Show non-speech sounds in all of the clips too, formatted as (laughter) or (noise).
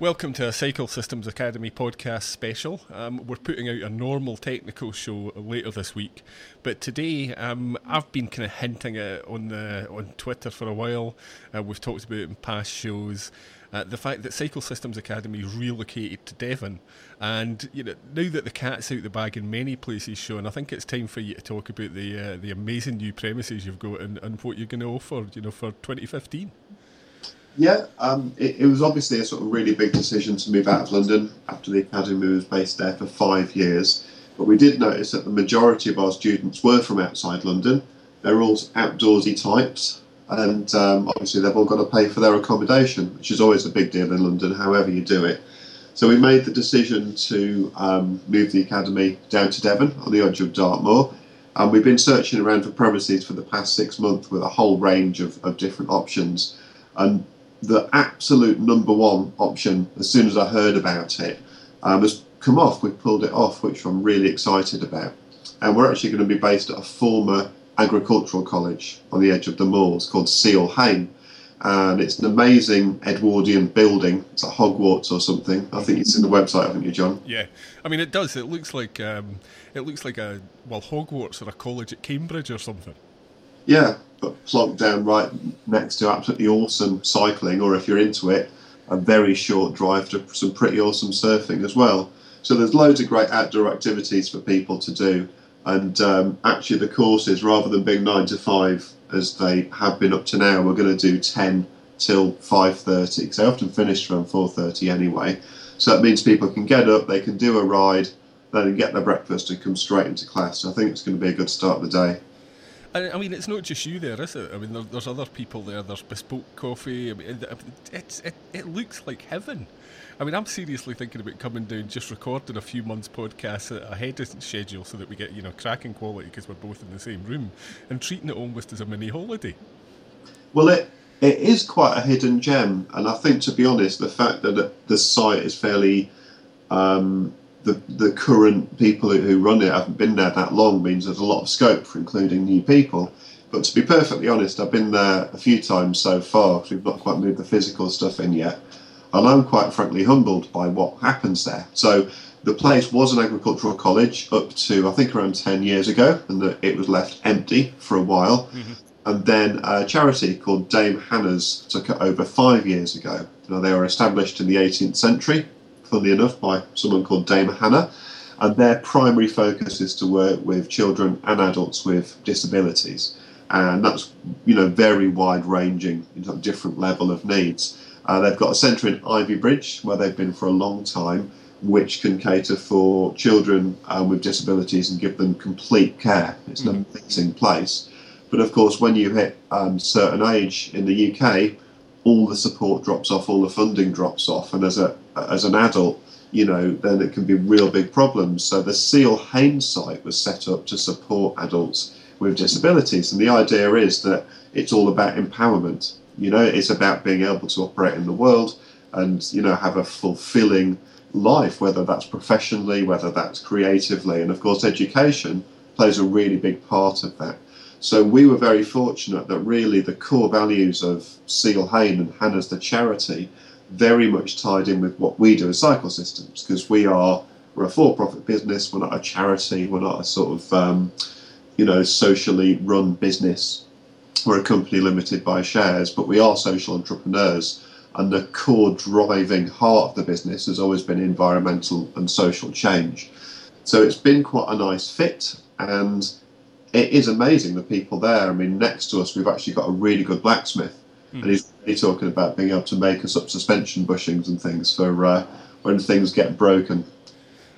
Welcome to a Cycle Systems Academy podcast special. Um, we're putting out a normal technical show later this week, but today um, I've been kind of hinting it on the on Twitter for a while. Uh, we've talked about in past shows. Uh, the fact that Cycle Systems Academy relocated to Devon, and you know now that the cat's out the bag in many places, Sean, I think it's time for you to talk about the uh, the amazing new premises you've got and, and what you're going to offer, you know, for 2015. Yeah, um, it, it, was obviously a sort of really big decision to move out of London after the academy was based there for five years. But we did notice that the majority of our students were from outside London. They're all outdoorsy types, and um, obviously they've all got to pay for their accommodation, which is always a big deal in London, however you do it. So we made the decision to um, move the academy down to Devon on the edge of Dartmoor. And we've been searching around for premises for the past six months with a whole range of, of different options. And the absolute number one option as soon as I heard about it um, has come off. We've pulled it off, which I'm really excited about. And we're actually going to be based at a former agricultural college on the edge of the moors called Seale-Hayne. And it's an amazing Edwardian building. It's like Hogwarts or something. I think it's in the website, haven't you, John? Yeah, I mean it does. It looks like um, it looks like a well Hogwarts or a college at Cambridge or something. Yeah, but plonked down right next to absolutely awesome cycling, or if you're into it, a very short drive to some pretty awesome surfing as well. So there's loads of great outdoor activities for people to do. And um, actually, the courses, rather than being nine to five as they have been up to now, we're going to do ten till five thirty because they often finish around four thirty anyway. So that means people can get up, they can do a ride, then get their breakfast and come straight into class. So I think it's going to be a good start of the day. I, mean, it's not just you there, is it? I mean, there, there's other people there. There's bespoke coffee. I mean, it, it, it looks like heaven. I mean, I'm seriously thinking about coming down, just recording a few months' podcasts ahead of schedule so that we get you know cracking quality because we're both in the same room, and treating it almost as a mini holiday. Well, it it is quite a hidden gem, and I think to be honest, the fact that the site is fairly um, the, the current people who run it haven't been there that long means there's a lot of scope for including new people. But to be perfectly honest, I've been there a few times so far because we've not quite moved the physical stuff in yet. And I'm quite frankly humbled by what happens there. So the place was an agricultural college up to, I think, around 10 years ago, and it was left empty for a while. Mm-hmm. And then a charity called Dame Hannah's took it over five years ago. Now, they were established in the 18th century funnily enough, by someone called Dame Hannah. And their primary focus is to work with children and adults with disabilities. And that's, you know, very wide ranging, you know, different level of needs. Uh, they've got a centre in Ivybridge where they've been for a long time, which can cater for children um, with disabilities and give them complete care. It's an mm-hmm. amazing place. But of course, when you hit um, certain age in the UK, all the support drops off, all the funding drops off, and as a as an adult, you know, then it can be real big problems. So the Seale-Hayne site was set up to support adults with disabilities, and the idea is that it's all about empowerment. You know, it's about being able to operate in the world and you know have a fulfilling life, whether that's professionally, whether that's creatively, and of course, education plays a really big part of that. So we were very fortunate that really the core values of Seale-Hayne and Hannah's the charity very much tied in with what we do as cycle systems because we are we're a for-profit business we're not a charity we're not a sort of um, you know socially run business we're a company limited by shares but we are social entrepreneurs and the core driving heart of the business has always been environmental and social change so it's been quite a nice fit and it is amazing the people there. I mean, next to us, we've actually got a really good blacksmith, mm. and he's talking about being able to make us up suspension bushings and things for uh, when things get broken.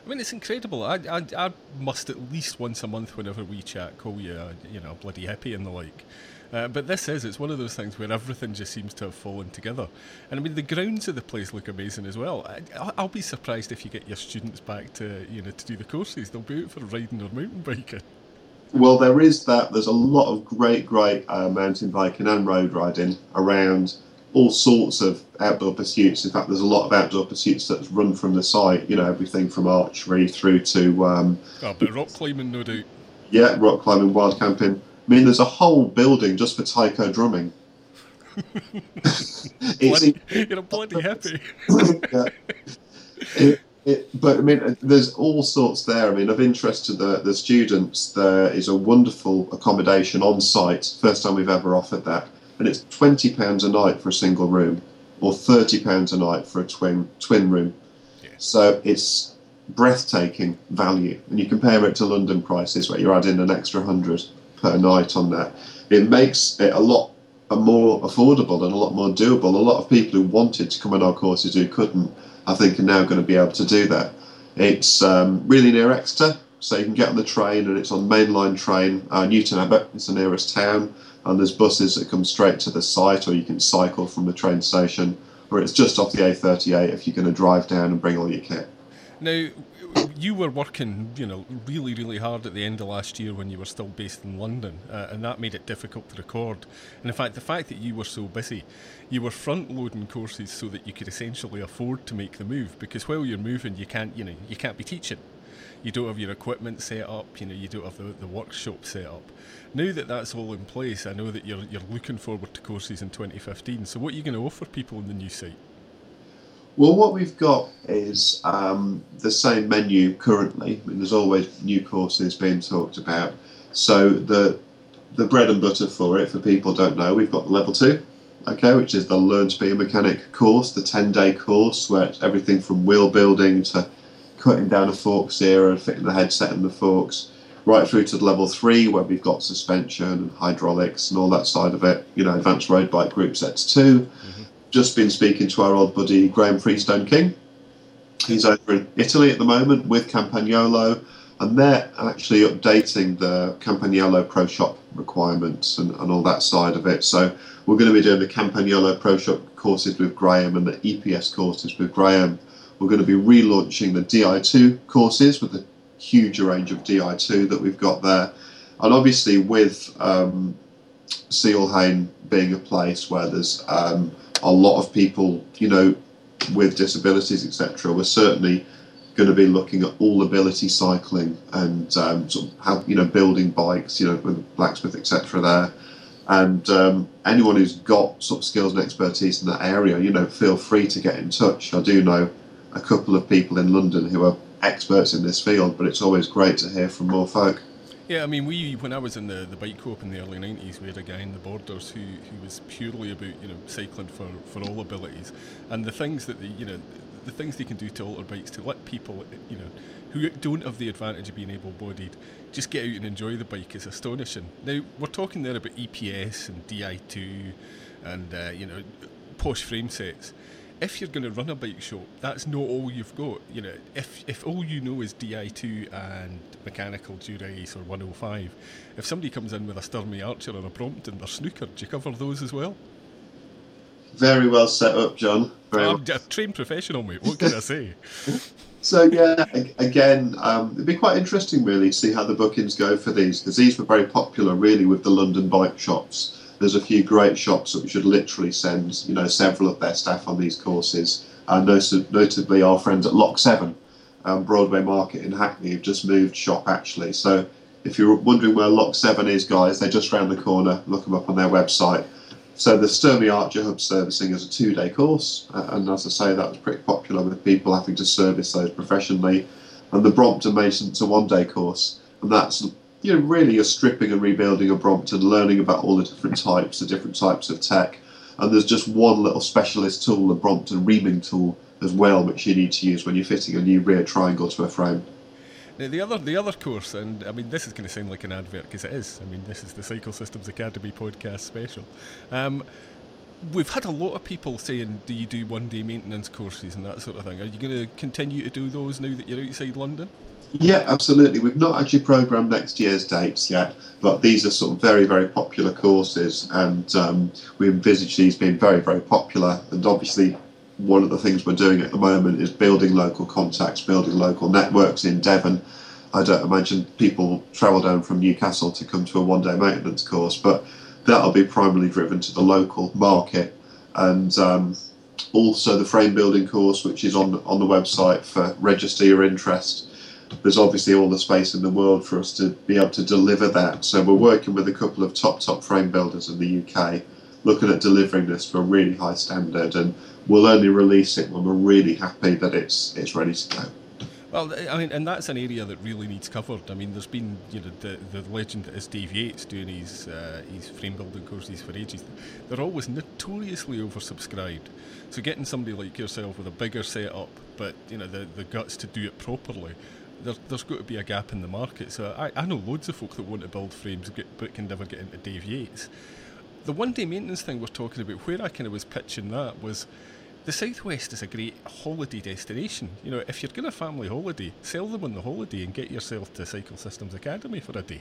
I mean, it's incredible. I, I, I must at least once a month, whenever we chat, call you, uh, you know, bloody hippie and the like. Uh, but this is, it's one of those things where everything just seems to have fallen together. And I mean, the grounds of the place look amazing as well. I, will be surprised if you get your students back to, you know, to do the courses. They'll be out for riding or mountain biking. Well, there is that. There's a lot of great, great uh, mountain biking and road riding around all sorts of outdoor pursuits. In fact, there's a lot of outdoor pursuits that run from the site. You know, everything from archery through to. Um, oh, but rock climbing, no doubt. Yeah, rock climbing, wild camping. I mean, there's a whole building just for taiko drumming. bloody, you're bloody hippie. it, it, but I mean, there's all sorts there. I mean, of interest to the, the students, there is a wonderful accommodation on site. First time we've ever offered that, and it's twenty pounds a night for a single room, or thirty pounds a night for a twin twin room. Yeah. So it's breathtaking value, and you compare it to London prices, where you're adding an extra hundred per night on that. It makes it a lot more affordable and a lot more doable. A lot of people who wanted to come on our courses who couldn't I think are now going to be able to do that. It's um, really near Exeter, so you can get on the train, and it's on mainline train. Uh, Newton Abbot is the nearest town, and there's buses that come straight to the site, or you can cycle from the train station, or it's just off the A38 if you're going to drive down and bring all your kit. Now, you were working, you know, really, really hard at the end of last year when you were still based in London, uh, and that made it difficult to record. And in fact, the fact that you were so busy, you were front loading courses so that you could essentially afford to make the move. Because while you're moving, you can't, you know, you can't be teaching. You don't have your equipment set up. You know, you don't have the, the workshop set up. Now that that's all in place, I know that you're you're looking forward to courses in 2015. So, what are you going to offer people on the new site? Well, what we've got is um, the same menu currently. I mean, there's always new courses being talked about. So the the bread and butter for it, for people don't know, we've got the level two, okay, which is the Learn to Be a Mechanic course, the 10 day course where it's everything from wheel building to cutting down a fork and fitting the headset and the forks, right through to the level three where we've got suspension and hydraulics and all that side of it, you know, advanced road bike group sets 2 mm-hmm just been speaking to our old buddy Graham Freestone King. He's over in Italy at the moment with Campagnolo, and they're actually updating the Campagnolo Pro Shop requirements and, and all that side of it. So we're going to be doing the Campagnolo Pro Shop courses with Graham and the EPS courses with Graham. We're going to be relaunching the DI2 courses with the huge range of DI2 that we've got there. And obviously, with um, Seale-Hayne being a place where there's um, a lot of people, you know, with disabilities, etc., we're certainly going to be looking at all ability cycling and um, sort of how you know building bikes, you know, with blacksmith, etc. There, and um, anyone who's got sort of skills and expertise in that area, you know, feel free to get in touch. I do know a couple of people in London who are experts in this field, but it's always great to hear from more folk. Yeah, I mean, we when I was in the, the bike co-op in the early nineties, we had a guy in the Borders who, who was purely about you know cycling for, for all abilities, and the things that the you know the things they can do to alter bikes to let people you know who don't have the advantage of being able-bodied just get out and enjoy the bike is astonishing. Now we're talking there about EPS and Di2 and uh, you know posh frame sets if you're going to run a bike shop, that's not all you've got. You know, if if all you know is Di2 and mechanical Dura-Ace or 105, if somebody comes in with a Sturmey Archer or a Prompt Brompton or snooker, do you cover those as well? Very well set up, John. Very I'm well. a trained professional, mate. What can I say? (laughs) (laughs) so yeah, again, um, it'd be quite interesting really to see how the bookings go for these because these were very popular really with the London bike shops there's a few great shops that we should literally send, you know, several of their staff on these courses. And notably, our friends at Lock Seven, um, Broadway Market in Hackney, have just moved shop actually. So if you're wondering where Lock Seven is, guys, they're just around the corner. Look them up on their website. So the Sturmey Archer Hub servicing is a two-day course, and as I say, that was pretty popular with people having to service those professionally. And the Brompton Mason's a one-day course, and that's you know, really you're stripping and rebuilding a Brompton, learning about all the different types, the different types of tech. And there's just one little specialist tool, the Brompton reaming tool, as well, which you need to use when you're fitting a new rear triangle to a frame. Now, the other the other course, and I mean, this is going to sound like an advert because it is. I mean, this is the Cycle Systems Academy podcast special. Um, we've had a lot of people saying, "Do you do one day maintenance courses and that sort of thing?" Are you going to continue to do those now that you're outside London? Yeah, absolutely. We've not actually programmed next year's dates yet, but these are sort of very, very popular courses, and um, we envisage these being very, very popular. And obviously, one of the things we're doing at the moment is building local contacts, building local networks in Devon. I don't imagine people travel down from Newcastle to come to a one day maintenance course, but that'll be primarily driven to the local market. And um, also the frame building course, which is on, on the website for register your interest there's obviously all the space in the world for us to be able to deliver that. So we're working with a couple of top top frame builders in the UK, looking at delivering this to a really high standard, and we'll only release it when we're really happy that it's it's ready to go. Well, I mean, and that's an area that really needs covered. I mean, there's been, you know, the, the legend that is Dave Yates doing his uh, his frame building courses for ages. They're always notoriously oversubscribed. So getting somebody like yourself with a bigger setup, but you know, the the guts to do it properly, there, has got to be a gap in the market. So I, I know loads of folk that want to build frames, but can never get into Dave Yates. The one day maintenance thing we're talking about, where I kind of was pitching that was the Southwest is a great holiday destination. You know, if you're going to family holiday, sell them on the holiday and get yourself to Cycle Systems Academy for a day.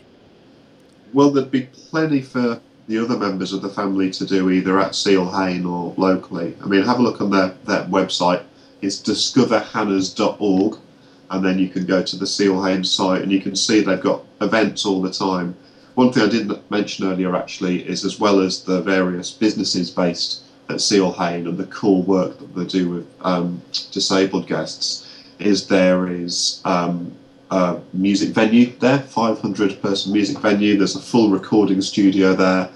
Well, there'd be plenty for the other members of the family to do either at Seale-Hayne or locally. I mean, have a look on their, their website. It's discoverhannahs.org, and then you can go to the Seale-Hayne site and you can see they've got events all the time. One thing I didn't mention earlier actually is as well as the various businesses based at Seale-Hayne and the cool work that they do with um, disabled guests is there is um, a music venue there, 500 person music venue. There's a full recording studio there,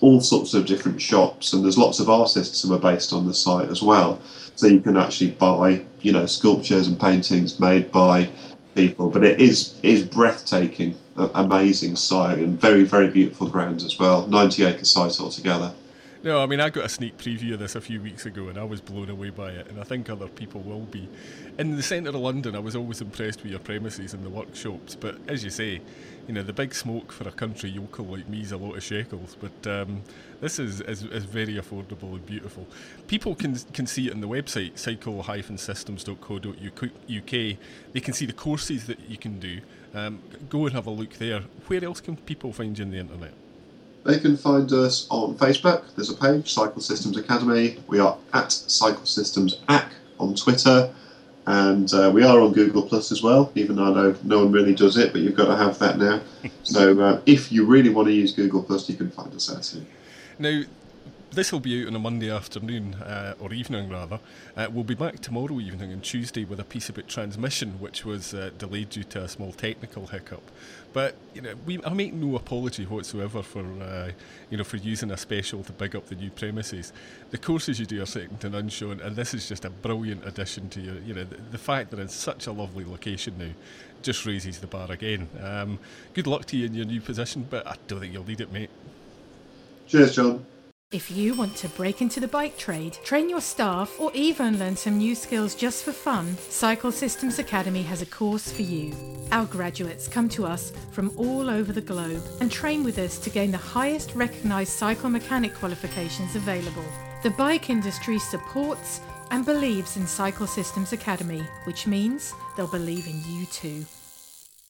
all sorts of different shops, and there's lots of artists who are based on the site as well. So you can actually buy, you know, sculptures and paintings made by people. But it is is breathtaking, amazing site, and very very beautiful grounds as well. 90 acre site altogether. No, I mean, I got a sneak preview of this a few weeks ago and I was blown away by it, and I think other people will be. In the centre of London, I was always impressed with your premises and the workshops, but as you say, you know, the big smoke for a country yokel like me is a lot of shekels, but um, this is, is, is, very affordable and beautiful. People can can see it on the website, cycle-systems.co.uk. They can see the courses that you can do. Um, go and have a look there. Where else can people find you on the internet? They can find us on Facebook. There's a page, Cycle Systems Academy. We are at Cycle Systems AC on Twitter. And uh, we are on Google Plus as well, even though I know no one really does it, but you've got to have that now. (laughs) so uh, if you really want to use Google Plus, you can find us there too. Now, this will be out on a Monday afternoon, uh, or evening rather. Uh, we'll be back tomorrow evening and Tuesday with a piece about transmission, which was uh, delayed due to a small technical hiccup. But you know, we I make no apology whatsoever for uh, you know for using a special to big up the new premises. The courses you do are second to none, Sean, and this is just a brilliant addition to your. You know, the, the fact that it's such a lovely location now just raises the bar again. Um, good luck to you in your new position, but I don't think you'll need it, mate. Cheers, John. If you want to break into the bike trade, train your staff, or even learn some new skills just for fun, Cycle Systems Academy has a course for you. Our graduates come to us from all over the globe and train with us to gain the highest recognised cycle mechanic qualifications available. The bike industry supports and believes in Cycle Systems Academy, which means they'll believe in you too.